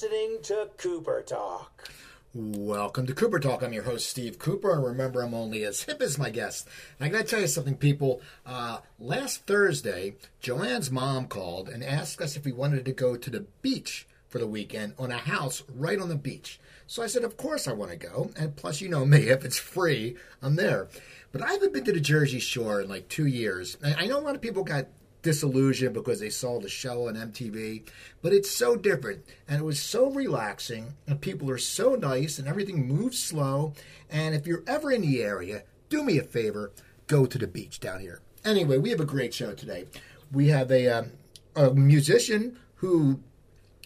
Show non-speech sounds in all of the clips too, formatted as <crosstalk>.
listening to Cooper Talk. Welcome to Cooper Talk. I'm your host, Steve Cooper, and remember, I'm only as hip as my guest. And I got to tell you something, people. Uh, last Thursday, Joanne's mom called and asked us if we wanted to go to the beach for the weekend on a house right on the beach. So I said, Of course I want to go. And plus, you know me, <laughs> if it's free, I'm there. But I haven't been to the Jersey Shore in like two years. I know a lot of people got disillusioned because they saw the show on MTV, but it's so different and it was so relaxing and people are so nice and everything moves slow. And if you're ever in the area, do me a favor, go to the beach down here. Anyway, we have a great show today. We have a, um, a musician who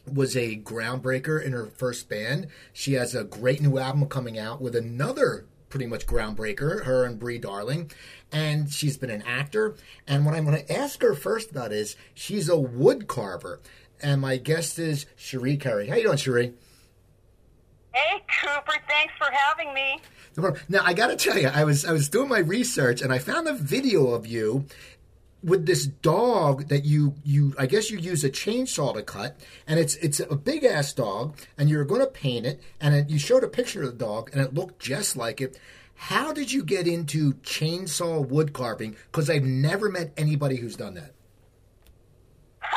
was a groundbreaker in her first band. She has a great new album coming out with another pretty much groundbreaker, her and Brie Darling. And she's been an actor. And what I'm going to ask her first about is she's a wood carver. And my guest is Cherie Currie. How you doing, Cherie? Hey, Cooper. Thanks for having me. Now I got to tell you, I was I was doing my research and I found a video of you with this dog that you you I guess you use a chainsaw to cut, and it's it's a big ass dog, and you're going to paint it, and it, you showed a picture of the dog, and it looked just like it. How did you get into chainsaw wood carving? Because I've never met anybody who's done that. <laughs>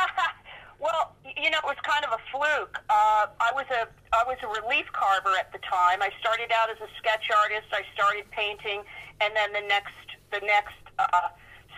well, you know, it was kind of a fluke. Uh, I was a I was a relief carver at the time. I started out as a sketch artist. I started painting, and then the next the next. Uh,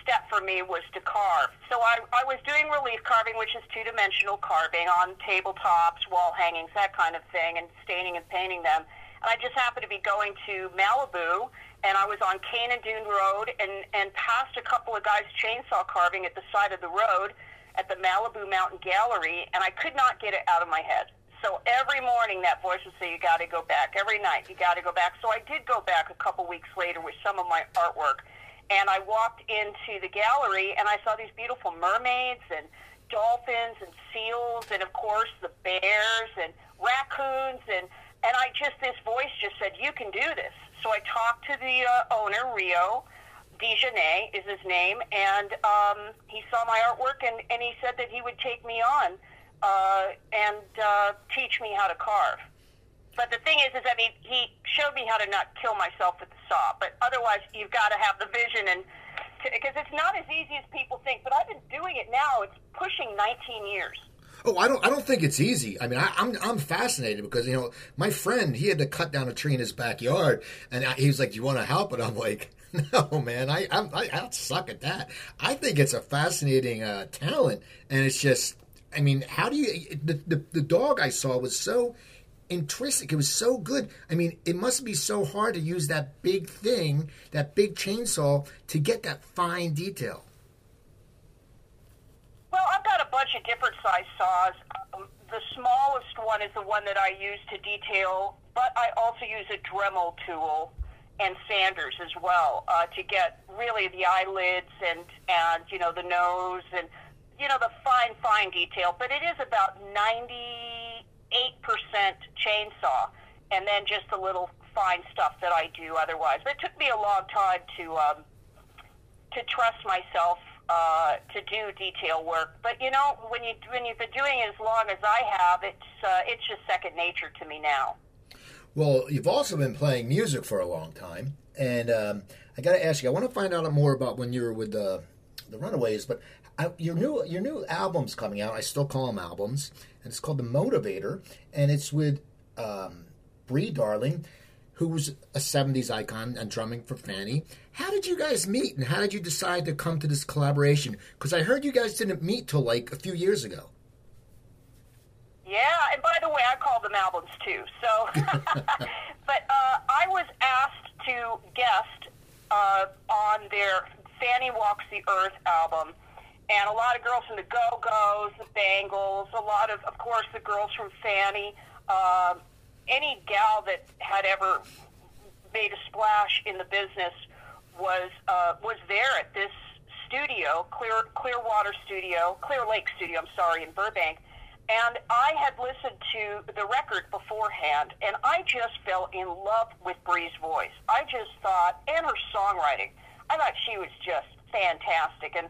step for me was to carve. So I, I was doing relief carving, which is two dimensional carving on tabletops, wall hangings, that kind of thing, and staining and painting them. And I just happened to be going to Malibu, and I was on Kanan Dume Road, and, and passed a couple of guys chainsaw carving at the side of the road at the Malibu Mountain Gallery, and I could not get it out of my head. So every morning that voice would say, you got to go back. Every night, you got to go back. So I did go back a couple weeks later with some of my artwork and I walked into the gallery and I saw these beautiful mermaids and dolphins and seals and of course the bears and raccoons and and I just this voice just said you can do this. So I talked to the uh, owner Rio Dijonay is his name and um, he saw my artwork and, and he said that he would take me on uh, and uh, teach me how to carve. But the thing is, is I mean, he showed me how to not kill myself with the saw. But otherwise, you've got to have the vision and because it's not as easy as people think. But I've been doing it now; it's pushing 19 years. Oh, I don't. I don't think it's easy. I mean, I, am I'm, I'm fascinated because you know my friend he had to cut down a tree in his backyard, and I, he was like, "Do you want to help?" And I'm like, <laughs> "No, man. I I'm, I I suck at that. I think it's a fascinating uh, talent, and it's just. I mean, how do you? The, the the dog I saw was so intrinsic. It was so good. I mean, it must be so hard to use that big thing, that big chainsaw, to get that fine detail. Well, I've got a bunch of different size saws. Um, the smallest one is the one that I use to detail, but I also use a Dremel tool and sanders as well uh, to get really the eyelids and and you know the nose and you know the fine fine detail. But it is about ninety 8% chainsaw and then just a little fine stuff that I do otherwise. But it took me a long time to um, to trust myself uh, to do detail work. But you know, when you when you've been doing it as long as I have, it's uh, it's just second nature to me now. Well, you've also been playing music for a long time, and um, I got to ask you. I want to find out more about when you were with the the Runaways, but I, your new your new album's coming out. I still call them albums, and it's called The Motivator, and it's with um, Brie Darling, who's a '70s icon and drumming for Fanny. How did you guys meet, and how did you decide to come to this collaboration? Because I heard you guys didn't meet till like a few years ago. Yeah, and by the way, I call them albums too. So, <laughs> but uh, I was asked to guest uh, on their Fanny Walks the Earth album and a lot of girls from the Go Go's, the Bangles, a lot of, of course, the girls from Fanny. Um, any gal that had ever made a splash in the business was uh, was there at this studio, Clear Clearwater Studio, Clear Lake Studio. I'm sorry, in Burbank. And I had listened to the record beforehand, and I just fell in love with Brie's voice. I just thought, and her songwriting, I thought she was just fantastic. And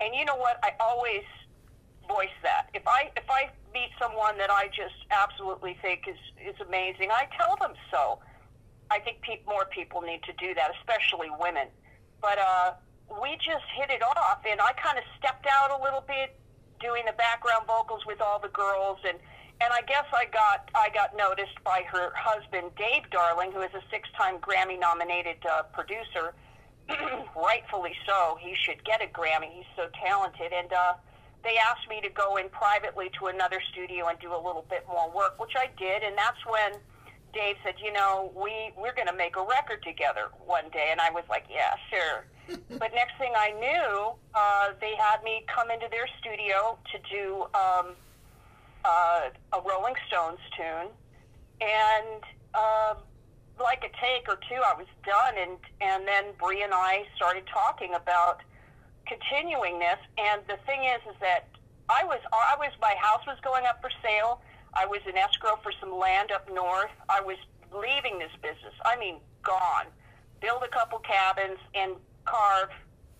and you know what? I always voice that. If I if I meet someone that I just absolutely think is is amazing, I tell them so. I think pe- more people need to do that, especially women. But uh, we just hit it off, and I kind of stepped out a little bit, doing the background vocals with all the girls, and and I guess I got I got noticed by her husband Dave Darling, who is a six-time Grammy-nominated uh, producer. <clears throat> Rightfully so. He should get a Grammy. He's so talented, and uh, they asked me to go in privately to another studio and do a little bit more work, which I did, and that's when Dave said, "You know, we we're going to make a record together one day," and I was like, "Yeah, sure." <laughs> but next thing I knew, uh, they had me come into their studio to do um, uh, a Rolling Stones tune, and uh, like a take or two, I was done, and and then Brie and I started talking about continuing this. And the thing is, is that I was I was my house was going up for sale. I was in escrow for some land up north. I was leaving this business. I mean, gone. Build a couple cabins and carve,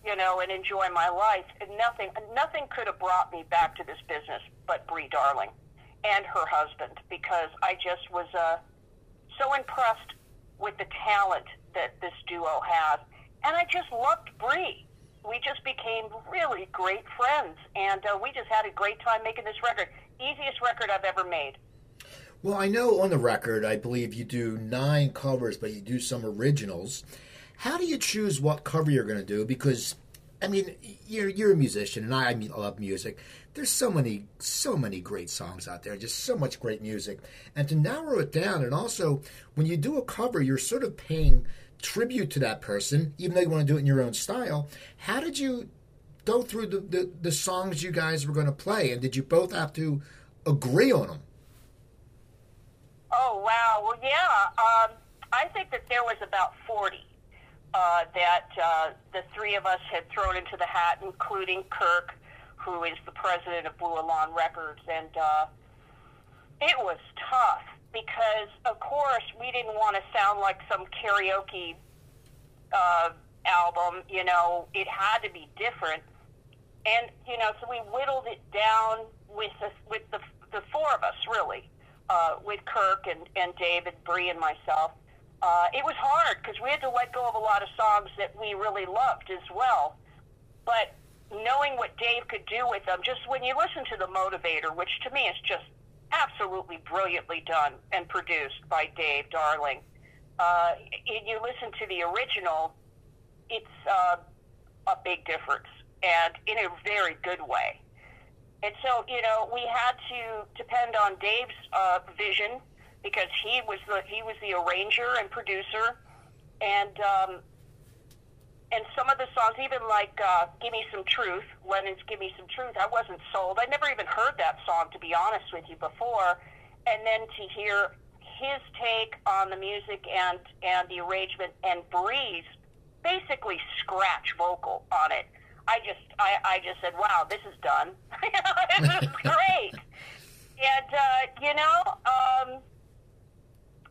you know, and enjoy my life. And nothing, nothing could have brought me back to this business but Brie Darling and her husband because I just was uh, so impressed with the talent that this duo has, and I just loved Brie. We just became really great friends, and uh, we just had a great time making this record. Easiest record I've ever made. Well, I know on the record, I believe you do nine covers, but you do some originals. How do you choose what cover you're going to do? Because, I mean, you're you're a musician, and I, I love music. There's so many, so many great songs out there, just so much great music, and to narrow it down, and also when you do a cover, you're sort of paying tribute to that person, even though you want to do it in your own style. How did you go through the, the, the songs you guys were going to play, and did you both have to agree on them? Oh wow! Well, yeah. Um, I think that there was about forty uh, that uh, the three of us had thrown into the hat, including Kirk, who is the president of Blue Elan Records, and uh, it was tough because, of course, we didn't want to sound like some karaoke uh, album. You know, it had to be different, and you know, so we whittled it down with the, with the the four of us really, uh, with Kirk and and David, Brie, and myself. Uh, it was hard because we had to let go of a lot of songs that we really loved as well. But knowing what Dave could do with them, just when you listen to the Motivator, which to me is just absolutely brilliantly done and produced by Dave Darling. Uh, you listen to the original, it's uh, a big difference, and in a very good way. And so, you know, we had to depend on Dave's uh, vision because he was the he was the arranger and producer, and um, and some of the songs, even like uh, "Give Me Some Truth," Lennon's "Give Me Some Truth," I wasn't sold. I never even heard that song, to be honest with you, before. And then to hear his take on the music and and the arrangement and Brie's basically scratch vocal on it. I just I, I just said, wow, this is done. <laughs> this is great. <laughs> and uh, you know, um,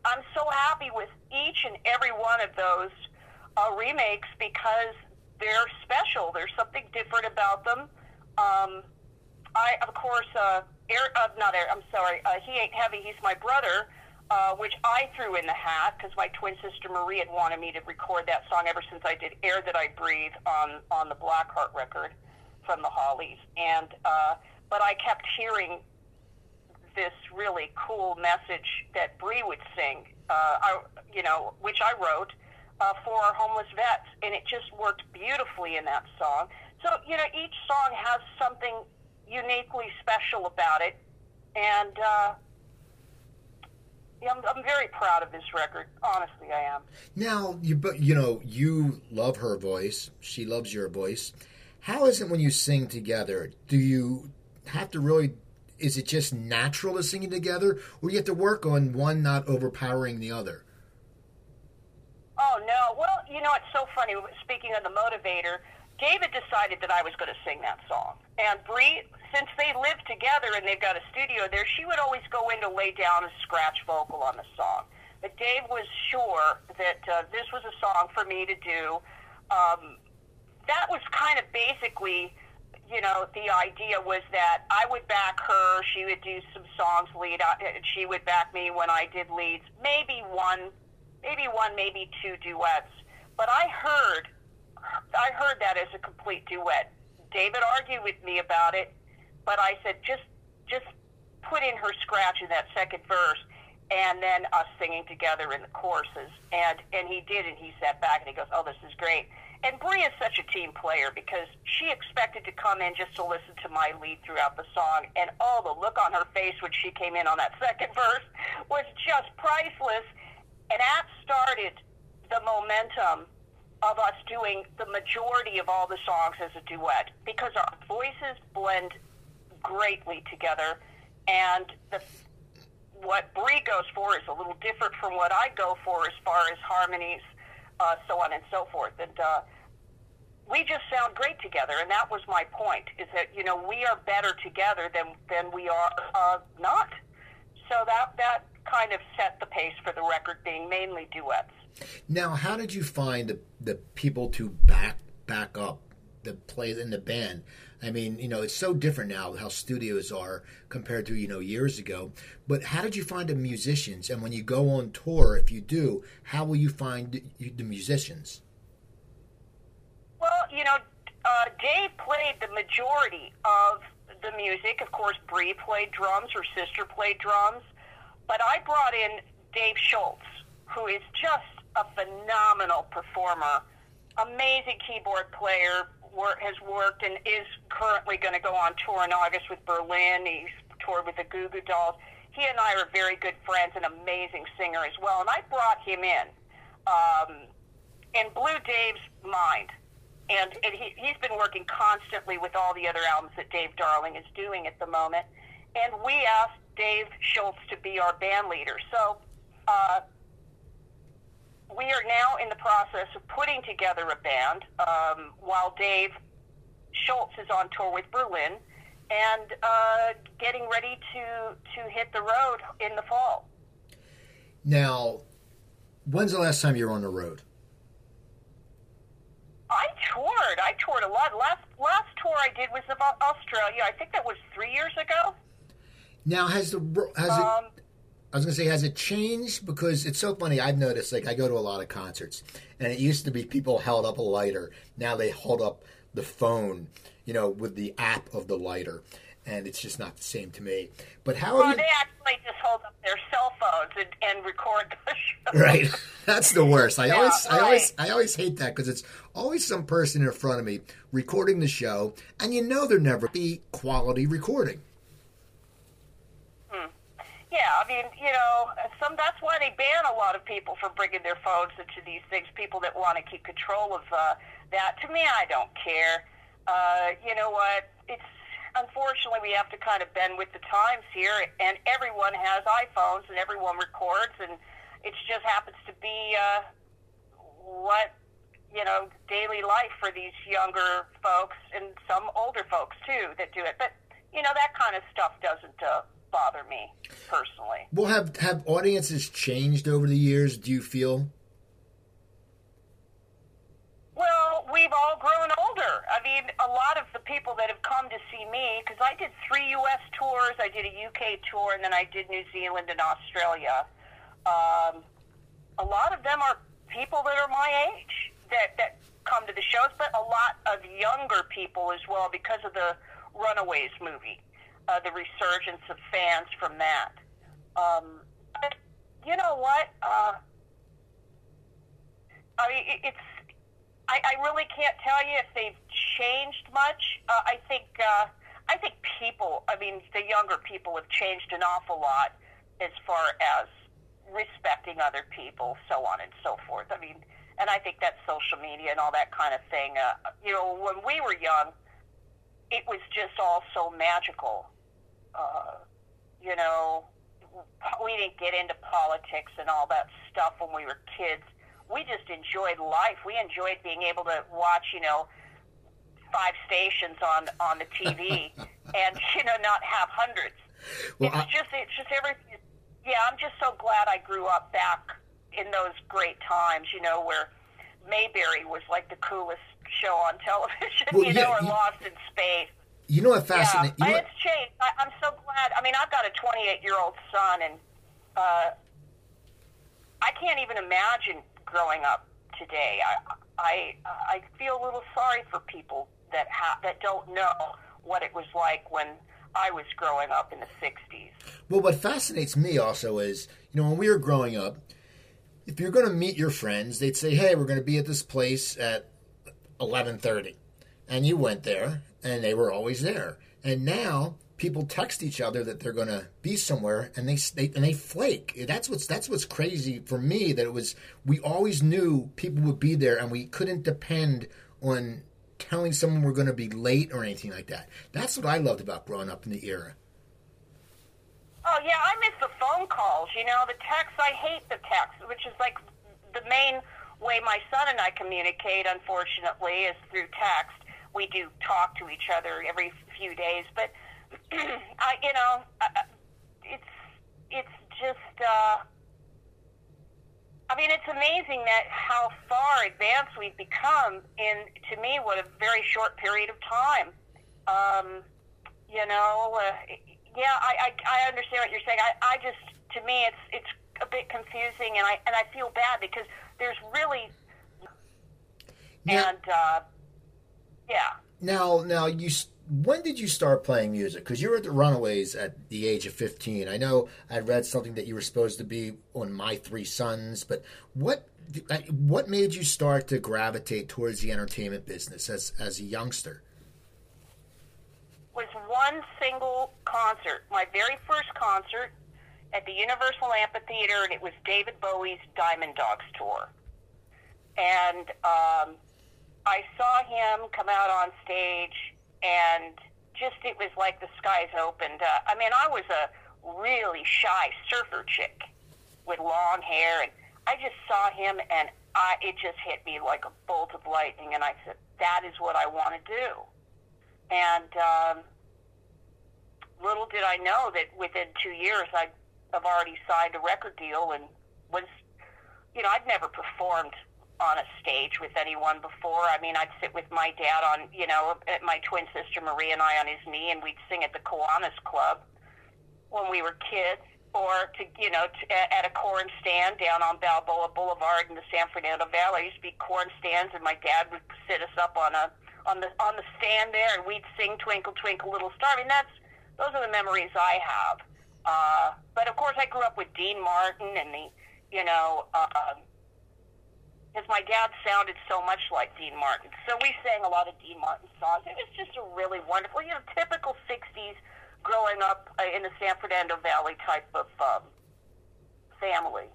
I'm so happy with each and every one of those uh, remakes because they're special. There's something different about them. Um, I, of course, uh, Air, uh, not Air, I'm sorry, uh, He Ain't Heavy, He's My Brother, uh, which I threw in the hat because my twin sister Marie had wanted me to record that song ever since I did Air That I Breathe on, on the Blackheart record from the Hollies. And, uh, but I kept hearing this really cool message that Brie would sing, uh, I, you know, which I wrote uh, for our homeless vets, and it just worked beautifully in that song. So, you know, each song has something uniquely special about it, and uh, yeah, I'm, I'm very proud of this record. Honestly, I am. Now, you but you know, you love her voice. She loves your voice. How is it when you sing together? Do you have to really is it just natural to singing together, or do you have to work on one not overpowering the other? Oh no! Well, you know it's so funny. Speaking of the motivator, David decided that I was going to sing that song, and Brie, since they live together and they've got a studio there, she would always go in to lay down a scratch vocal on the song. But Dave was sure that uh, this was a song for me to do. Um, that was kind of basically you know, the idea was that I would back her. She would do some songs lead. uh, She would back me when I did leads. Maybe one, maybe one, maybe two duets. But I heard, I heard that as a complete duet. David argued with me about it, but I said just, just put in her scratch in that second verse, and then us singing together in the choruses. And and he did, and he sat back and he goes, "Oh, this is great." And Brie is such a team player because she expected to come in just to listen to my lead throughout the song, and oh, the look on her face when she came in on that <laughs> second verse was just priceless. And that started the momentum of us doing the majority of all the songs as a duet because our voices blend greatly together, and the what Brie goes for is a little different from what I go for as far as harmonies, uh, so on and so forth. And uh, we just sound great together, and that was my point: is that you know we are better together than than we are uh, not. So that that kind of set the pace for the record being mainly duets. Now, how did you find the, the people to back back up the play in the band? I mean, you know, it's so different now how studios are compared to you know years ago. But how did you find the musicians? And when you go on tour, if you do, how will you find the, the musicians? You know, uh, Dave played the majority of the music. Of course, Brie played drums. Her sister played drums. But I brought in Dave Schultz, who is just a phenomenal performer, amazing keyboard player, work, has worked and is currently going to go on tour in August with Berlin. He's toured with the Goo Goo Dolls. He and I are very good friends, an amazing singer as well. And I brought him in um, and blew Dave's mind. And, and he, he's been working constantly with all the other albums that Dave Darling is doing at the moment. And we asked Dave Schultz to be our band leader. So uh, we are now in the process of putting together a band um, while Dave Schultz is on tour with Berlin and uh, getting ready to, to hit the road in the fall. Now, when's the last time you were on the road? I toured. I toured a lot. Last last tour I did was of Australia. I think that was three years ago. Now, has the has it? Um, I was gonna say, has it changed? Because it's so funny. I've noticed, like, I go to a lot of concerts, and it used to be people held up a lighter. Now they hold up the phone, you know, with the app of the lighter, and it's just not the same to me. But how well, are you? they actually just hold up their cell phones and, and record the <laughs> show. Right, <laughs> that's the worst. I Yeah, always, I always. I always hate that because it's always some person in front of me recording the show, and you know they're never be quality recording. Yeah, I mean, you know, some that's why they ban a lot of people from bringing their phones into these things. People that want to keep control of uh, that. To me, I don't care. Uh, you know what? It's unfortunately we have to kind of bend with the times here, and everyone has iPhones and everyone records, and it just happens to be uh, what you know daily life for these younger folks and some older folks too that do it. But you know that kind of stuff doesn't uh, bother me personally. Well, have have audiences changed over the years? Do you feel? Well, we've all grown older. I mean, a lot of the people that have come to see me, because I did three U.S. tours, I did a UK tour, and then I did New Zealand and Australia. Um, a lot of them are people that are my age that, that come to the shows, but a lot of younger people as well because of the Runaways movie, uh, the resurgence of fans from that. Um, but you know what? Uh, I mean, it, it's. I, I really can't tell you if they've changed much. Uh, I think. Uh, I think people. I mean, the younger people have changed an awful lot as far as respecting other people, so on and so forth. I mean, and I think that's social media and all that kind of thing. Uh, you know, when we were young, it was just all so magical. Uh, you know, we didn't get into politics and all that stuff when we were kids. We just enjoyed life. We enjoyed being able to watch, you know, five stations on on the TV, <laughs> and you know, not have hundreds. Well, it's I- just it's just everything. Yeah, I'm just so glad I grew up back in those great times. You know, where Mayberry was like the coolest show on television, Well, you yeah, know, or you- Lost in Space. You know what fascinates? Yeah, you know it's changed. I, I'm so glad. I mean, I've got a 28 year old son, and uh, I can't even imagine growing up today. I I I feel a little sorry for people that ha- that don't know what it was like when I was growing up in the 60s. Well, what fascinates me also is, you know, when we were growing up, if you're going to meet your friends, they'd say, "Hey, we're going to be at this place at 11:30," and you went there, and they were always there. And now people text each other that they're going to be somewhere, and they, they and they flake. That's what's that's what's crazy for me. That it was we always knew people would be there, and we couldn't depend on telling someone we're going to be late or anything like that. That's what I loved about growing up in the era. Oh yeah, I miss the phone calls. You know, the texts. I hate the texts, which is like the main way my son and I communicate. Unfortunately, is through text. We do talk to each other every few days, but <clears throat> I, you know, uh, it's it's just. Uh, I mean, it's amazing that how far advanced we've become in, to me, what a very short period of time. Um, you know, uh, yeah, I, I, I understand what you're saying. I, I just, to me, it's it's a bit confusing, and I and I feel bad because there's really, Now- and uh, yeah. Now, now you. When did you start playing music? Because you were at the Runaways at the age of fifteen. I know I read something that you were supposed to be on My Three Sons, but what uh, what made you start to gravitate towards the entertainment business as as a youngster? was one single concert, my very first concert at the Universal Amphitheater, and it was David Bowie's Diamond Dogs tour. And um, I saw him come out on stage, and just it was like the skies opened. Uh, I mean, I was a really shy surfer chick with long hair, and I just saw him, and I, it just hit me like a bolt of lightning, and I said, "That is what I want to do." And um, little did I know that within two years I'd have already signed a record deal and was, you know, I'd never performed on a stage with anyone before. I mean, I'd sit with my dad on, you know, my twin sister Marie and I on his knee, and we'd sing at the Kiwanis Club when we were kids, or to, you know, to, at a corn stand down on Balboa Boulevard in the San Fernando Valley. There used to be corn stands, and my dad would sit us up on a on the on the stand there, and we'd sing "Twinkle Twinkle Little Star." I mean, that's those are the memories I have. Uh, but of course, I grew up with Dean Martin and the, you know, because my dad sounded so much like Dean Martin. So we sang a lot of Dean Martin songs. It was just a really wonderful, you know, typical '60s growing up uh, in the San Fernando Valley type of um, family.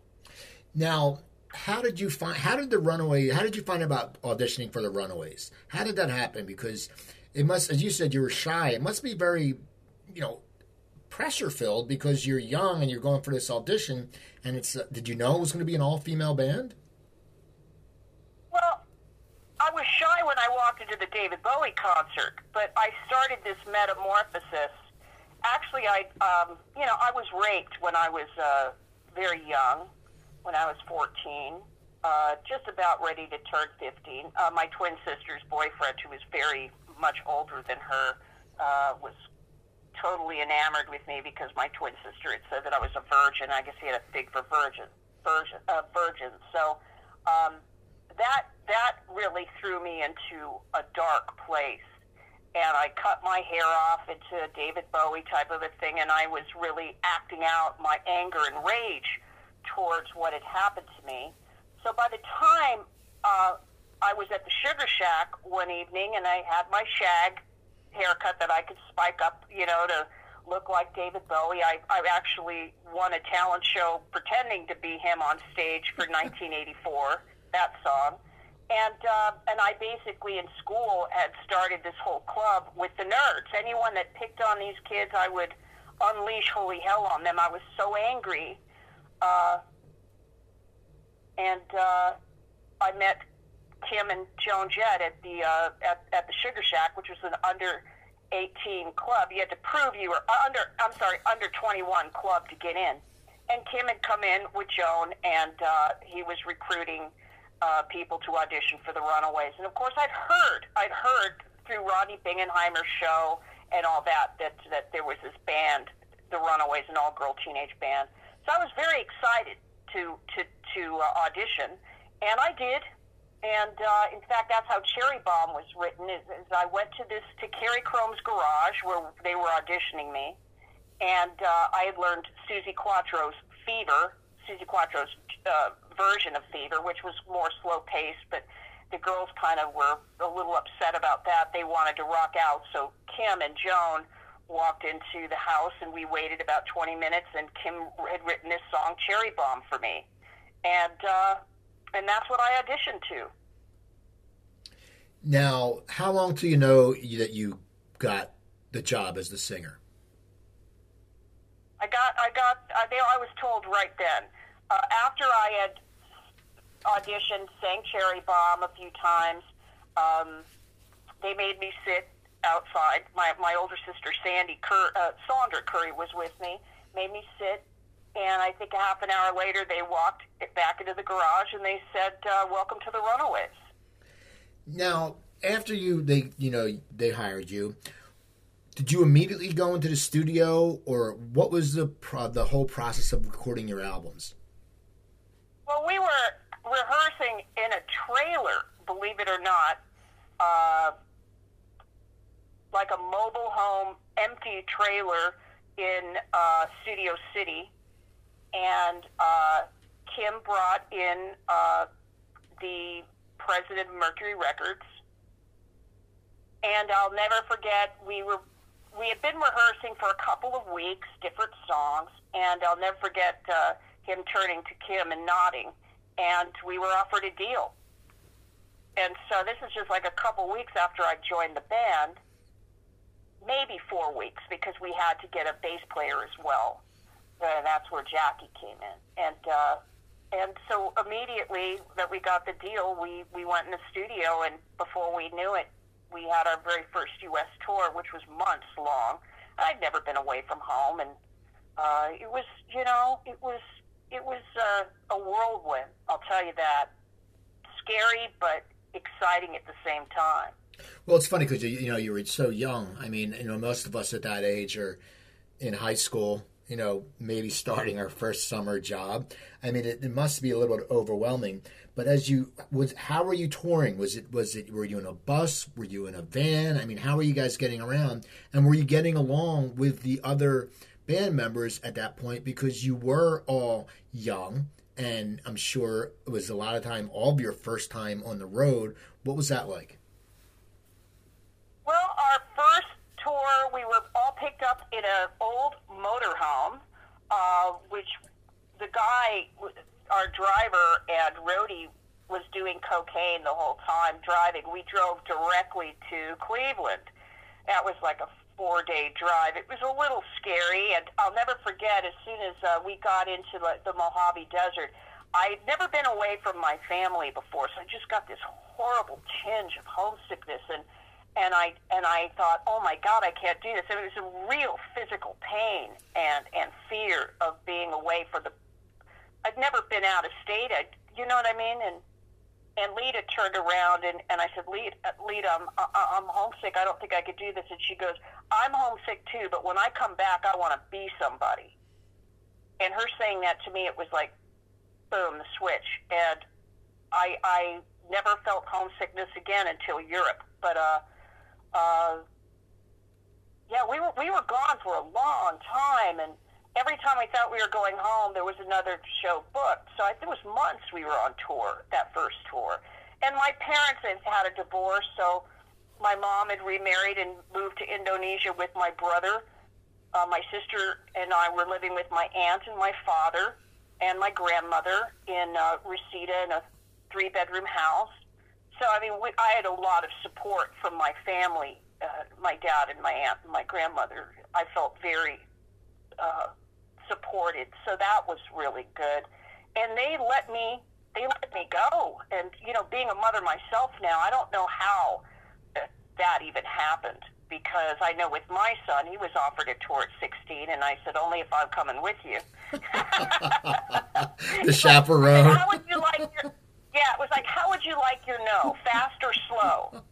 Now, how did you find? How did the Runaway? How did you find about auditioning for the Runaways? How did that happen? Because it must, as you said, you were shy. It must be very, you know, pressure filled because you're young and you're going for this audition. And it's. Uh, did you know it was going to be an all female band? I was shy when I walked into the David Bowie concert, but I started this metamorphosis. Actually, I, um, you know, I was raped when I was uh, very young, when I was 14, uh, just about ready to turn 15. Uh, my twin sister's boyfriend, who was very much older than her, uh, was totally enamored with me because my twin sister had said that I was a virgin. I guess he had a thing for virgin, virgin, uh, virgins. So um, that that really threw me into a dark place. And I cut my hair off into a David Bowie type of a thing, and I was really acting out my anger and rage towards what had happened to me. So by the time uh, I was at the Sugar Shack one evening, and I had my shag haircut that I could spike up, you know, to look like David Bowie. I, I actually won a talent show pretending to be him on stage for <laughs> 1984, that song. And uh, and I basically in school had started this whole club with the nerds. Anyone that picked on these kids, I would unleash holy hell on them. I was so angry. Uh, and uh, I met Kim and Joan Jett at the uh, at, at the Sugar Shack, which was an under 18 club. You had to prove you were uh, under I'm sorry under 21 club to get in. And Kim had come in with Joan, and uh, he was recruiting uh, people to audition for the Runaways, and of course I'd heard I'd heard through Rodney Bingenheimer's show and all that that that there was this band, the Runaways, an all-girl teenage band. So I was very excited to to to uh, audition, and I did. And uh, in fact, that's how Cherry Bomb was written. Is, is I went to this to Kari Krome's garage where they were auditioning me, and uh, I had learned Suzi Quatro's Fever, Suzi Quatro's uh, version of Fever, which was more slow paced, but the girls kind of were a little upset about that. They wanted to rock out, so Kim and Joan walked into the house, and we waited about 20 minutes, and Kim had written this song, Cherry Bomb, for me, and uh, and that's what I auditioned to. Now, how long till you know that you got the job as the singer? I got, I got, I, they, I was told right then. Uh, after I had auditioned, sang Cherry Bomb a few times, um, they made me sit outside. My my older sister Sandy Cur- uh, Sandra Currie was with me, made me sit, and I think a half an hour later they walked back into the garage and they said, uh, "Welcome to the Runaways." Now, after you they you know they hired you, did you immediately go into the studio, or what was the pro- the whole process of recording your albums? Well, we were rehearsing in a trailer, believe it or not, uh, like a mobile home, empty trailer in uh, Studio City, and uh, Kim brought in uh, the president of Mercury Records, and I'll never forget we were we had been rehearsing for a couple of weeks, different songs, and I'll never forget uh, him turning to Kim and nodding, and we were offered a deal. And so this is just like a couple weeks after I joined the band, maybe four weeks, because we had to get a bass player as well. And that's where Jackie came in, and uh, and so immediately that we got the deal, we we went in the studio, and before we knew it, we had our very first U.S. tour, which was months long. I'd never been away from home, and uh, it was, you know, it was it was uh, a whirlwind. I'll tell you that. Scary, but exciting at the same time. Well, it's funny because you, you know you were so young. I mean, you know, most of us at that age are in high school. You know, maybe starting our first summer job. I mean, it, it must be a little bit overwhelming. But as you was, how were you touring? Was it was it were you in a bus? Were you in a van? I mean, how were you guys getting around? And were you getting along with the other band members at that point because you were all young? And I'm sure it was a lot of time, all of your first time on the road. What was that like? Well, our first tour, we were all picked up in an old motorhome, uh, which the guy, our driver and roadie, was doing cocaine the whole time driving. We drove directly to Cleveland. That was like a four day drive. It was a little scary, and I'll never forget as soon as uh, we got into the, the Mojave Desert. I'd never been away from my family before, so I just got this horrible tinge of homesickness and and I and I thought, oh my God, I can't do this. And it was a real physical pain and and fear of being away for the. I'd never been out of state. I, you know what I mean? And and Lita turned around and and I said, Lita, Lita, I'm I'm homesick. I don't think I could do this. And she goes, I'm homesick too, but when I come back, I want to be somebody. And her saying that to me, it was like, boom, the switch. And I I never felt homesickness again until Europe. But uh uh, yeah, we were we were gone for a long time, and every time we thought we were going home, there was another show booked. So I, it was months we were on tour that first tour, and my parents had had a divorce, so my mom had remarried and moved to Indonesia with my brother. Uh, my sister and I were living with my aunt and my father and my grandmother in uh, Reseda in a three bedroom house. So I mean, we, I had a lot of support from my family, uh, my dad and my aunt and my grandmother. I felt very uh, supported. So that was really good. And they let me they let me go. And you know, being a mother myself now, I don't know how that even happened because I know with my son, he was offered a tour at 16, and I said only if I'm coming with you. <laughs> the chaperone. How would you like your? Yeah, it was like, how would you like your no, fast or slow?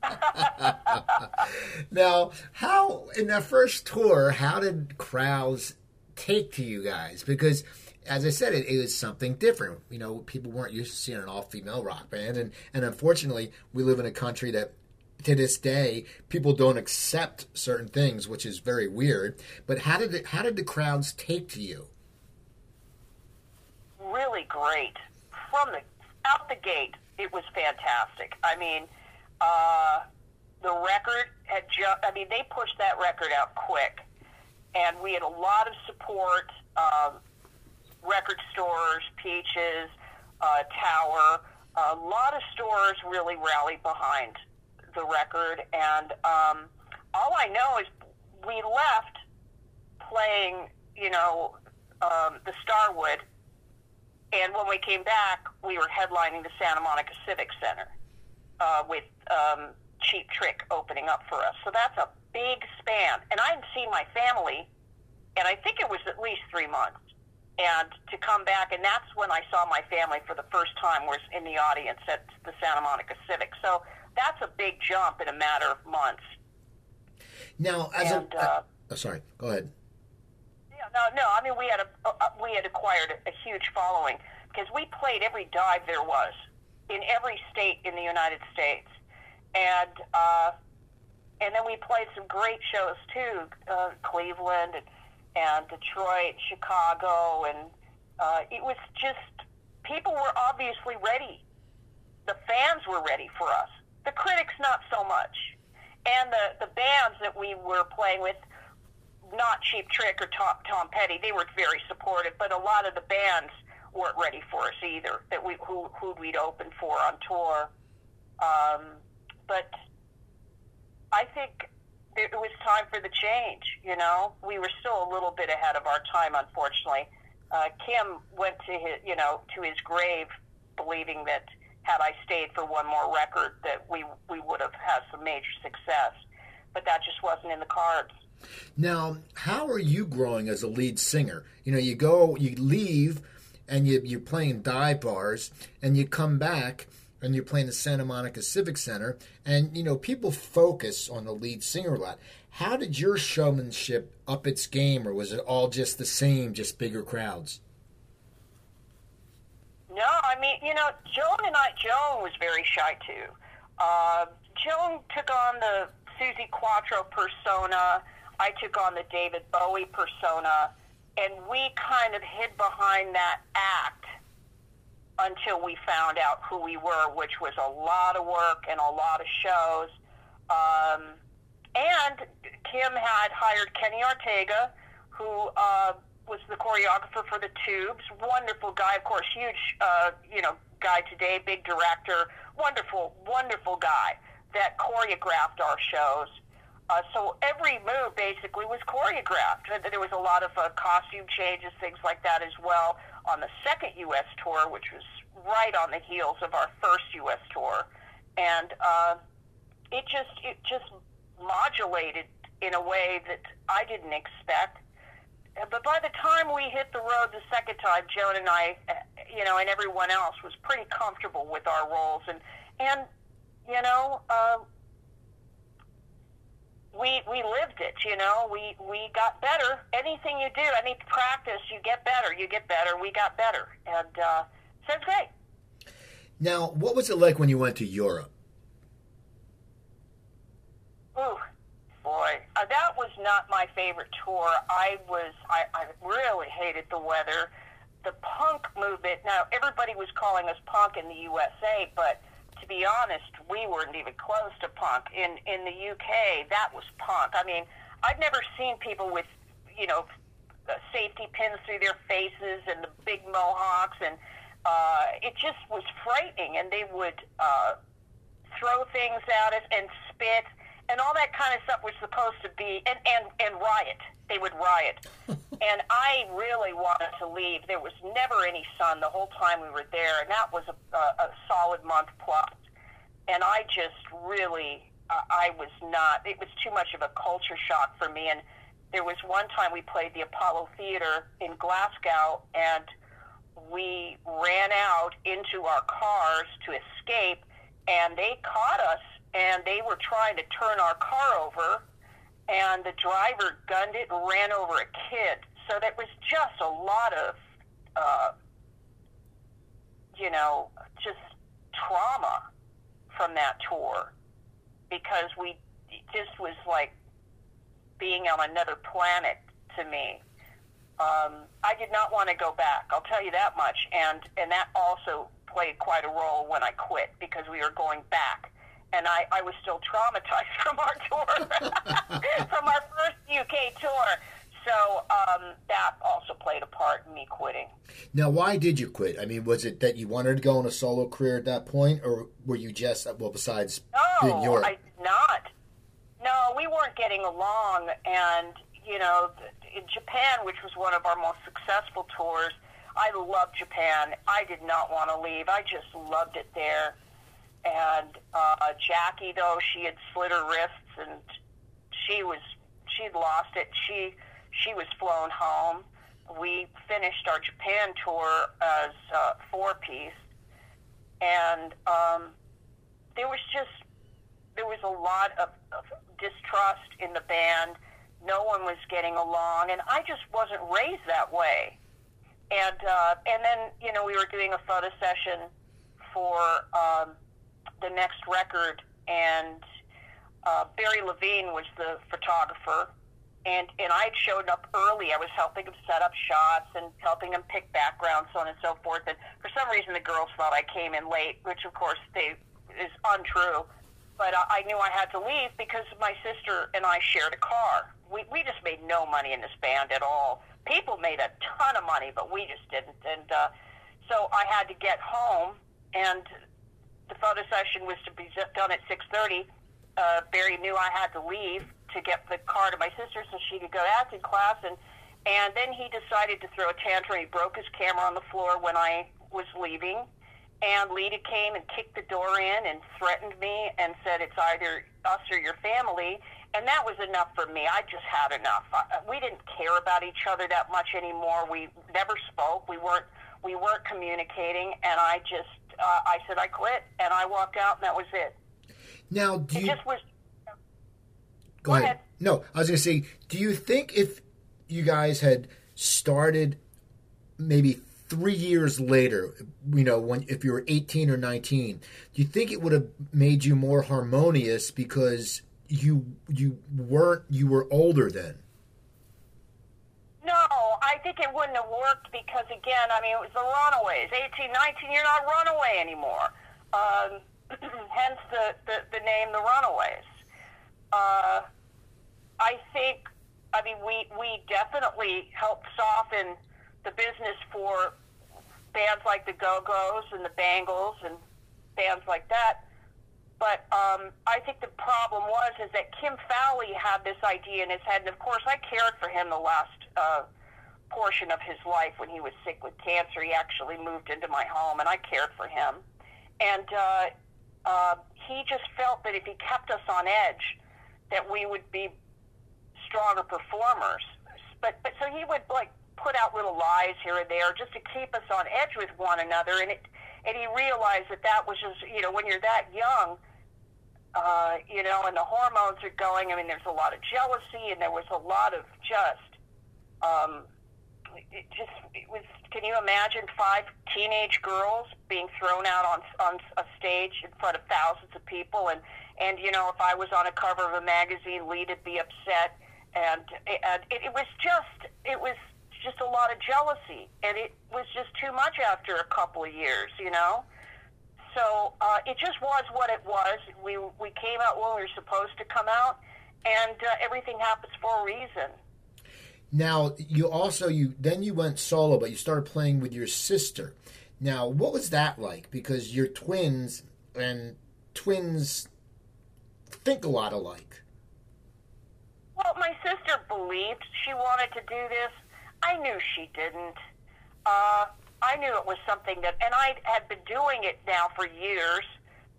<laughs> now, how in that first tour, how did crowds take to you guys? Because as I said, it, it was something different. You know, people weren't used to seeing an all-female rock band, and and unfortunately, we live in a country that to this day people don't accept certain things, which is very weird. But how did it, how did the crowds take to you? Really great from the out the gate. It was fantastic. I mean, uh, the record had just. I mean, they pushed that record out quick, and we had a lot of support. Um, record stores, Peaches, uh, Tower, a lot of stores really rallied behind the record, and um, all I know is we left playing, you know, um, the Starwood, and when we came back, we were headlining the Santa Monica Civic Center uh, with um, Cheap Trick opening up for us. So that's a big span, and I hadn't seen my family, and I think it was at least three months and to come back, and that's when I saw my family for the first time was in the audience at the Santa Monica Civic. So that's a big jump in a matter of months. Now, as and, a, uh, oh, sorry, go ahead. Yeah, no, no. I mean, we had a uh, we had acquired a, a huge following because we played every dive there was in every state in the United States, and uh, and then we played some great shows too, uh, Cleveland and and Detroit, Chicago, and uh, it was just people were obviously ready. The fans were ready for us. The critics not so much, and the the bands that we were playing with, not Cheap Trick or Tom Tom Petty, they were very supportive. But a lot of the bands weren't ready for us either. That we who who we'd open for on tour. Um, but I think it was time for the change. You know, we were still a little bit ahead of our time, unfortunately. Uh, Kim went to his, you know, to his grave, believing that had I stayed for one more record, that we we would have had some major success. But that just wasn't in the cards. Now, how are you growing as a lead singer? You know, you go, you leave, and you, you're playing dive bars, and you come back, and you're playing the Santa Monica Civic Center, and you know people focus on the lead singer a lot. How did your showmanship up its game, or was it all just the same, just bigger crowds? No, I mean, you know, Joan and I, Joan was very shy too. Uh, Joan took on the Suzi Quatro persona. I took on the David Bowie persona, and we kind of hid behind that act until we found out who we were, which was a lot of work and a lot of shows. Um, and Kim had hired Kenny Ortega, who uh, was the choreographer for the Tubes. Wonderful guy, of course, huge, uh, you know, guy today, big director, wonderful, wonderful guy that choreographed our shows. Uh, so every move basically was choreographed. There was a lot of uh, costume changes, things like that as well on the second U.S. tour, which was right on the heels of our first U.S. tour, and uh, it just it just modulated in a way that I didn't expect. But by the time we hit the road the second time, Joan and I, you know, and everyone else was pretty comfortable with our roles, and and you know, uh, we we lived it. You know, we we got better. Anything you do, any practice, you get better. You get better. We got better, and uh, so it's great. Now, what was it like when you went to Europe? Ooh, boy, uh, that was not my favorite tour. I was, I, I really hated the weather. The punk movement. Now, everybody was calling us punk in the USA, but to be honest, we weren't even close to punk. In in the UK, that was punk. I mean, I've never seen people with, you know, safety pins through their faces and the big mohawks, and uh, it just was frightening. And they would uh, throw things at us and spit, and all that kind of stuff was supposed to be, and and and riot. They would riot. <laughs> and I really wanted to leave. There was never any sun the whole time we were there, and that was a, a, a solid month plus. And I just really, uh, I was not. It was too much of a culture shock for me. And there was one time we played the Apollo Theater in Glasgow, and we ran out into our cars to escape, and they caught us, and they were trying to turn our car over and the driver gunned it and ran over a kid. So that was just a lot of, uh, you know, just trauma from that tour because we just was like being on another planet to me. Um, I did not want to go back. I'll tell you that much, and and that also played quite a role when I quit because we were going back, and I I was still traumatized <laughs> from our tour, <laughs> from our first UK tour. So um, that also played a part in me quitting. Now, why did you quit? I mean, was it that you wanted to go on a solo career at that point, or were you just well? Besides being No, Europe, I did not. No, we weren't getting along, and you know, in Japan, which was one of our most successful tours, I loved Japan. I did not want to leave. I just loved it there. And uh, Jackie, though, she had slit her wrists, and she was she'd lost it. She she was flown home. We finished our Japan tour as uh, four piece, and um, there was just there was a lot of, of distrust in the band. No one was getting along, and I just wasn't raised that way. And uh, and then you know we were doing a photo session for um, the next record, and uh, Barry Levine was the photographer, and and I had showed up early. I was helping him set up shots and helping him pick backgrounds, so on and so forth. And for some reason, the girls thought I came in late, which of course they is untrue. But I I knew I had to leave because my sister and I shared a car. We we just made no money in this band at all. People made a ton of money, but we just didn't. And uh, so I had to get home, and the photo session was to be done at six thirty. Uh, Barry knew I had to leave to get the car to my sister so she could go to acting class, and and then he decided to throw a tantrum. He broke his camera on the floor when I was leaving, and Lita came and kicked the door in and threatened me and said it's either us or your family. And that was enough for me. I just had enough. We didn't care about each other that much anymore. We never spoke. We weren't we weren't communicating. And I just uh, I said I quit and I walked out and that was it. now do It you just was. go go ahead? ahead. No, I was going to say, do you think if you guys had started maybe three years later, you know, when if you were eighteen or nineteen, do you think it would have made you more harmonious because you you weren't you were older then? I think it wouldn't have worked because, again, I mean, it was the Runaways. 18, 19, you're not Runaway anymore. Um, <clears throat> hence the, the, the name The Runaways. Uh, I think, I mean, we, we definitely helped soften the business for bands like the Go-Go's and the Bangles and bands like that. But um, I think the problem was is that Kim Fowley had this idea in his head, and of course I cared for him the last uh, portion of his life when he was sick with cancer. He actually moved into my home, and I cared for him. And uh, uh, he just felt that if he kept us on edge, that we would be stronger performers. But but so he would like put out little lies here and there just to keep us on edge with one another, and it and he realized that that was just you know when you're that young, uh, you know, and the hormones are going. I mean, there's a lot of jealousy, and there was a lot of just. Um, it just it was. Can you imagine five teenage girls being thrown out on on a stage in front of thousands of people, and and you know if I was on a cover of a magazine, Lita'd be upset, and and it, it was just it was just a lot of jealousy, and it was just too much after a couple of years, you know. So uh, it just was what it was. We we came out when we were supposed to come out, and uh, everything happens for a reason. Now you also you then you went solo, but you started playing with your sister. Now, what was that like? Because you're twins, and twins think a lot alike. Well, my sister believed she wanted to do this. I knew she didn't. Uh, I knew it was something that, and I had been doing it now for years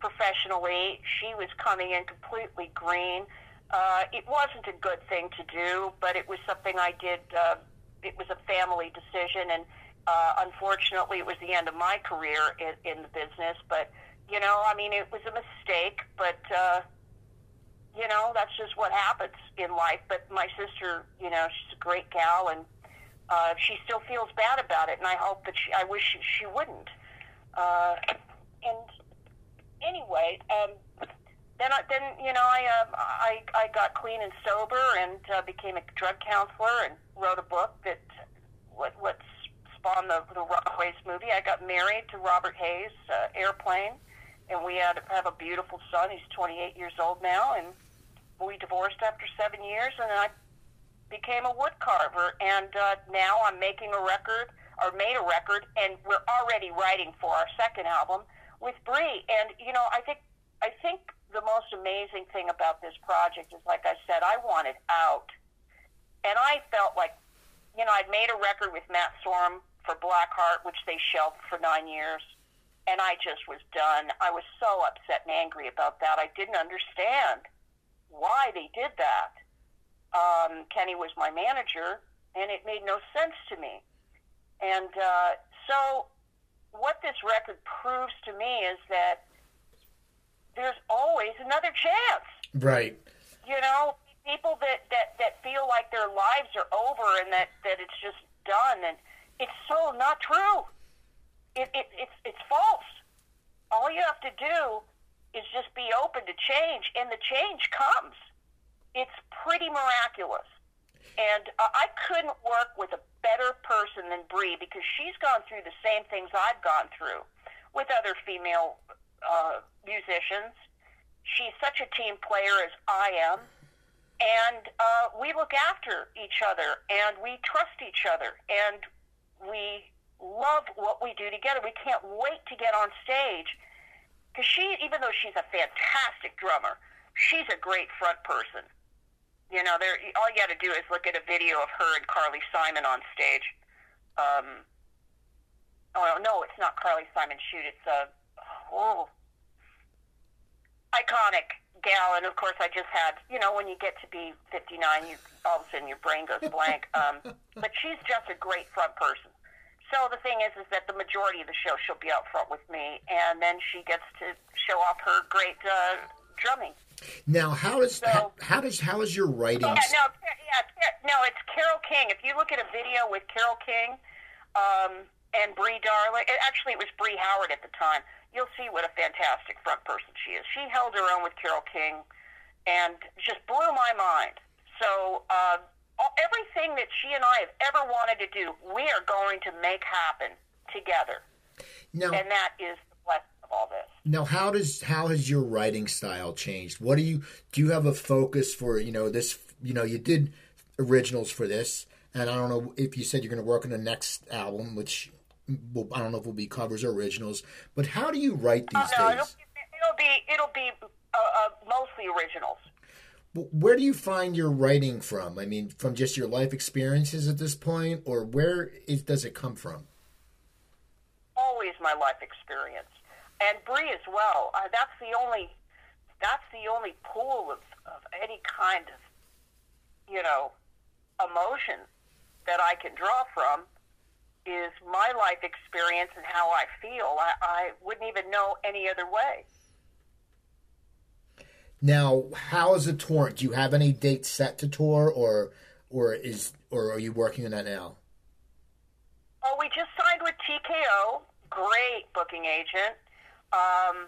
professionally. She was coming in completely green. Uh, it wasn't a good thing to do, but it was something I did. Uh, it was a family decision, and uh, unfortunately, it was the end of my career in, in the business. But you know, I mean, it was a mistake. But uh, you know, that's just what happens in life. But my sister, you know, she's a great gal, and uh, she still feels bad about it. And I hope that she, I wish she, she wouldn't. Uh, and anyway, um, then I, then you know I uh, I I got clean and sober and uh, became a drug counselor and wrote a book that what what spawned the the Runaways movie. I got married to Robert Hays, uh, Airplane, and we had have a beautiful son. He's 28 years old now, and we divorced after seven years, and I became a wood carver. And uh, now I'm making a record or made a record, and we're already writing for our second album with Brie. And you know, I think I think the most amazing thing about this project is, like I said, I wanted out, and I felt like, you know, I'd made a record with Matt Sorum for Blackheart, which they shelved for nine years, and I just was done. I was so upset and angry about that. I didn't understand why they did that. Um, Kenny was my manager, and it made no sense to me. And uh, so, what this record proves to me is that there's always another chance. Right. You know, people that, that, that feel like their lives are over and that, that it's just done, and it's so not true. It, it, it's, it's false. All you have to do is just be open to change, and the change comes. It's pretty miraculous. And uh, I couldn't work with a better person than Brie because she's gone through the same things I've gone through with other female uh, musicians. She's such a team player as I am. And uh, we look after each other and we trust each other and we love what we do together. We can't wait to get on stage because she, even though she's a fantastic drummer, she's a great front person. You know, there all you got to do is look at a video of her and Carly Simon on stage. Um, oh no, it's not Carly Simon. Shoot, it's uh, oh, iconic gal. And of course, I just had, you know, when you get to be 59, you all of a sudden your brain goes blank. <laughs> Um, but she's just a great front person. So the thing is, is that the majority of the show she'll be out front with me, and then she gets to show off her great uh, drumming. Now, how is So- how, how does how is your writing? Yeah, no, yeah, no, it's Carole King. If you look at a video with Carole King um, and Brie Darling, actually it was Brie Howard at the time. You'll see what a fantastic front person she is. She held her own with Carole King, and just blew my mind. So uh, all, everything that she and I have ever wanted to do, we are going to make happen together, now, and that is the blessing of all this. now, how does how has your writing style changed? What do you do? You have a focus for you know this? You know, you did originals for this, and I don't know if you said you're going to work on the next album, which well, I don't know if it will be covers or originals. But how do you write Oh, these no, it'll, days? it'll be it'll be uh, uh, mostly originals. Where do you find your writing from? I mean, from just your life experiences at this point, or where is, does it come from? always my life experience, and Brie as well. Uh, that's the only that's the only pool of, of any kind of you know emotion that I can draw from is my life experience and how I feel. I, I wouldn't even know any other way. Now, how is the tour? Do you have any dates set to tour, or or is or are you working on that now? Oh, we just signed with TKO. Great booking agent. Um,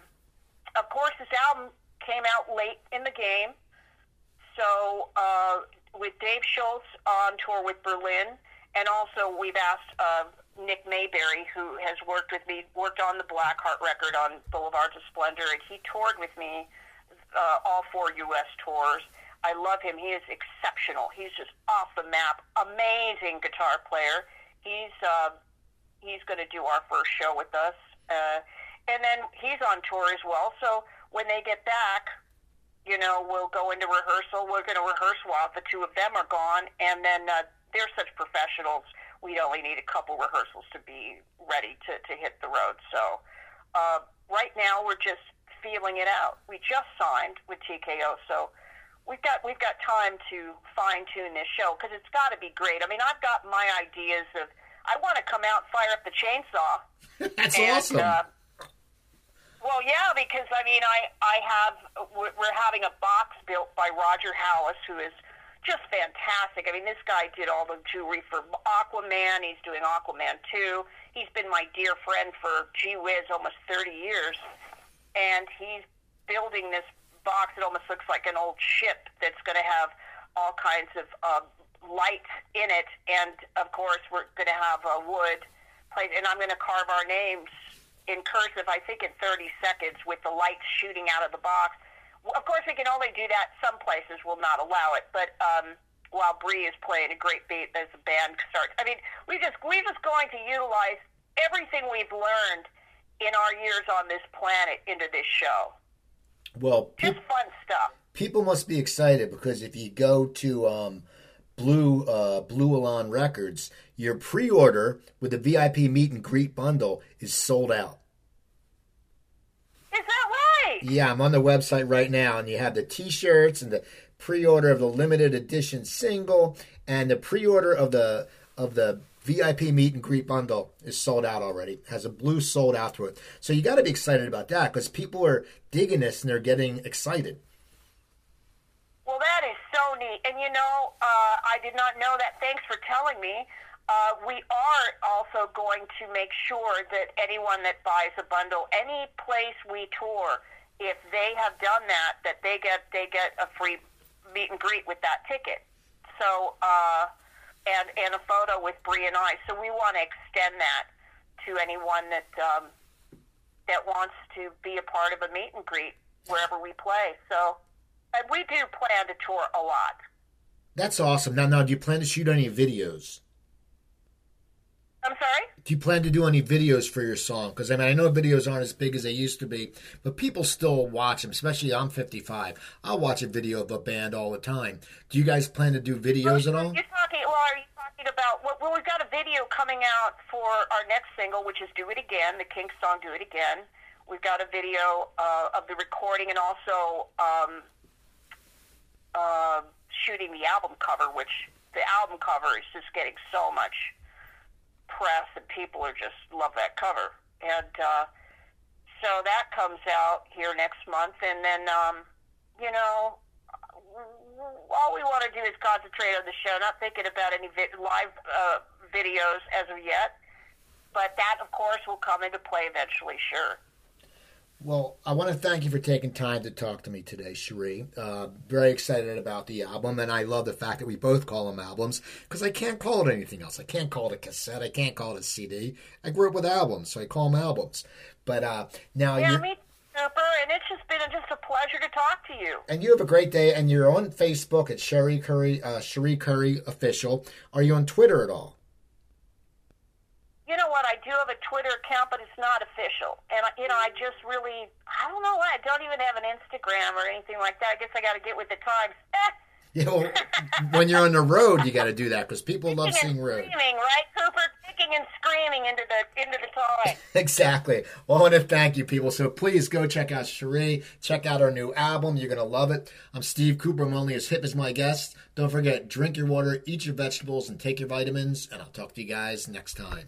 of course, this album came out late in the game. So, uh, with Dave Schultz on tour with Berlin, and also we've asked uh, Nick Maybury, who has worked with me, worked on the Blackheart record on Boulevard of Splendor, and he toured with me uh, all four U.S. tours. I love him. He is exceptional. He's just off the map. Amazing guitar player. He's uh, he's going to do our first show with us, uh, and then he's on tour as well. So when they get back, you know, we'll go into rehearsal. We're going to rehearse while the two of them are gone, and then uh, they're such professionals. We only need a couple rehearsals to be ready to, to hit the road. So uh, right now we're just feeling it out. We just signed with TKO, so we've got we've got time to fine tune this show because it's got to be great. I mean, I've got my ideas of I want to come out, fire up the chainsaw, <laughs> That's and awesome. uh, well, yeah, because I mean, I I have we're we're having a box built by Roger Hallis, who is just fantastic. I mean, this guy did all the jewelry for Aquaman. He's doing Aquaman 2. He's been my dear friend for, gee whiz, almost 30 years. And he's building this box that almost looks like an old ship that's going to have all kinds of uh, light in it. And, of course, we're going to have a wood plate. And I'm going to carve our names in cursive, I think, in 30 seconds with the lights shooting out of the box of course, we can only do that. Some places will not allow it, but um, while Brie is playing a great beat as the band starts, I mean, we just we're just going to utilize everything we've learned in our years on this planet into this show. Well, just fun stuff. People must be excited because if you go to um, Blue uh, Blue Elan Records, your pre-order with the VIP meet and greet bundle is sold out. Yeah, I'm on the website right now, and you have the T-shirts and the pre-order of the limited edition single, and the pre-order of the of the VIP meet and greet bundle is sold out already. Has a blue sold out to it, so you got to be excited about that because people are digging this and they're getting excited. Well, that is so neat, and you know, uh, I did not know that. Thanks for telling me. Uh, we are also going to make sure that anyone that buys a bundle, any place we tour, if they have done that, that they get they get a free meet and greet with that ticket. So uh, and and a photo with Brie and I. So we want to extend that to anyone that um, that wants to be a part of a meet and greet wherever we play. So and we do plan to tour a lot. That's awesome. Now, now, do you plan to shoot any videos? I'm sorry? Do you plan to do any videos for your song? Because I mean, I know videos aren't as big as they used to be, but people still watch them. Especially I'm 55. I'll watch a video of a band all the time. Do you guys plan to do videos well, at all? You're talking. Well, are you talking about? Well, we've got a video coming out for our next single, which is "Do It Again," the Kinks song "Do It Again." We've got a video uh, of the recording and also um, uh, shooting the album cover, which the album cover is just getting so much press and people are just love that cover. And uh, so that comes out here next month, and then um, you know, all we want to do is concentrate on the show, not thinking about any vi- live uh, videos as of yet. But that, of course, will come into play eventually. Sure. Well, I want to thank you for taking time to talk to me today, Cherie. Uh, very excited about the album, and I love the fact that we both call them albums because I can't call it anything else. I can't call it a cassette. I can't call it a CD. I grew up with albums, so I call them albums. But uh, now, yeah, me super, and it's just been just a pleasure to talk to you. And you have a great day, and you're on Facebook at Cherie Currie, uh, Cherie Currie official. Are you on Twitter at all? You know what? I do have a Twitter account, but it's not official. And you know, I just really, I don't know why. I don't even have an Instagram or anything like that. I guess I got to get with the times. <laughs> you know, when you're on the road, you got to do that because people love seeing road. Screaming, right, Cooper? Kicking and screaming into the into the time. <laughs> exactly. Well, I want to thank you, people. So please go check out Cherie. Check out our new album. You're gonna love it. I'm Steve Cooper. I'm only as hip as my guest. Don't forget, drink your water, eat your vegetables, and take your vitamins. And I'll talk to you guys next time.